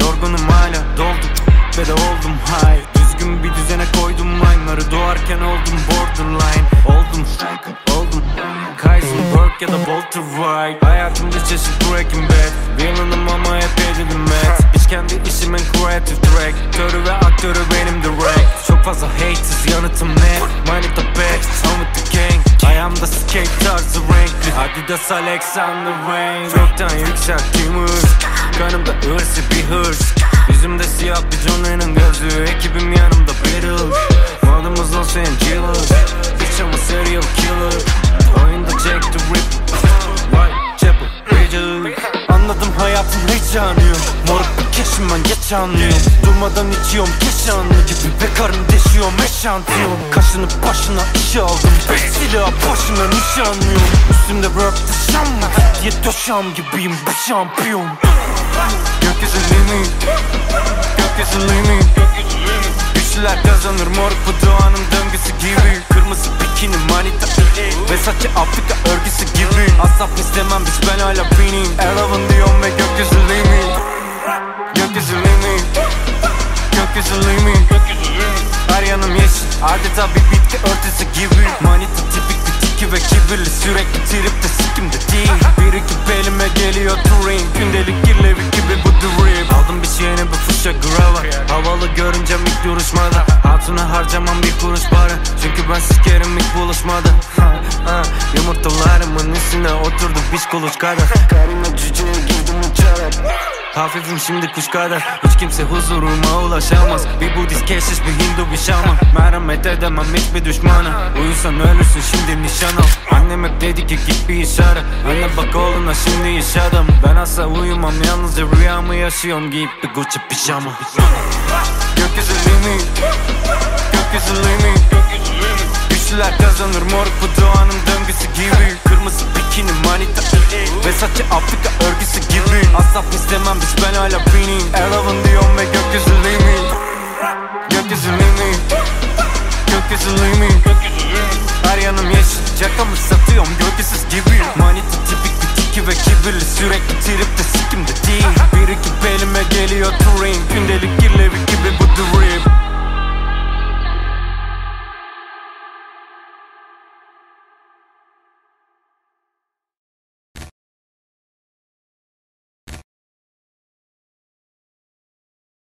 yorgunum hala doldum. Ve de oldum hay Düzgün bir düzene koydum line'ları. Doğarken oldum borderline. Oldum oldum. Heisenberg ya da Walter White. Hayatımda çeşit Breaking Bad. Villainım ama hep edilim mad Bitch kendi işimin creative direktörü ve aktörü benim direct Çok fazla haters yanıtım net Money the best, home with the gang. Ayağımda skate tarzı renkli. Adidas Alexander Wayne. Çoktan yükselttiğim hız Kanımda hırsı bir hırs. Yüzümde siyah bir John Lennon gözlüğü Ekibim yanımda Beatles Malımız Los Angeles. Bitch I'm a serial killer. Oyunda Jack the Ripper. Whitechapel Bridges Anladım hayatın heyecanıyor Moruk bir keşim ben geç anlıyorum. Durmadan içiyorum keşanlı gibi. Bekarım deşiyorum eşantiyon Kaşını başına işe aldım. Beş silah başına nişanlıyorum. Üstümde rap dışam diye döşam gibiyim bu şampiyon Gökyüzü limit Gökyüzü limit Güçlüler kazanır. Moruk bu doğanın döngüsü gibi. Kırmızı bikini manita Ve saçı Afrika örgüsü gibi. Asap istemem biz ben hala benim. Eleven diyorum ve gökyüzü limit Gökyüzü limit Gökyüzü limit Her yanım yeşil. Adeta bir bitki örtüsü gibi. Manita tipik kibirli Sürekli tripte sikimde değil. Bir iki elime geliyor touring Gündelik kirlevi gibi bu drip Aldım bir şeyine bir fışa grava. Havalı görünce ilk duruşmada. Hatuna harcamam bir kuruş para. Çünkü ben sikerim ilk buluşmada. Yumurtalarımın üstüne oturdu Karına cüceye girdim uçarak Hafifim şimdi kuş kadar. Hiç kimse huzuruma ulaşamaz. Bir Budist keşiş bir Hindu bir şaman. Merhamet edemem hiçbir düşmana. Uyusan ölürsün şimdi nişan al. Annem hep dedi ki git bir iş ara. Anne bak oğluna şimdi iş adam. Ben asla uyumam yalnızca rüyamı yaşıyorum. Giyip bir Gucci pijama. Gökyüzü limit Gökyüzü limit Güçlüler kazanır. Moruk bu doğanın döngüsü gibi. Kırmızı bikini manita Ve saçı Afrika istemem biz ben hala benim. Eleven diyorum ve gökyüzü limit Gökyüzü limit Gökyüzü limit Her yanım yeşil Cakamı satıyorum? Gölgesiz gibi. Manita tipik bir tiki ve kibirli. Sürekli tripte sikimde değil. Bir iki elime geliyor touring Gündelik kirlevi gibi bu dream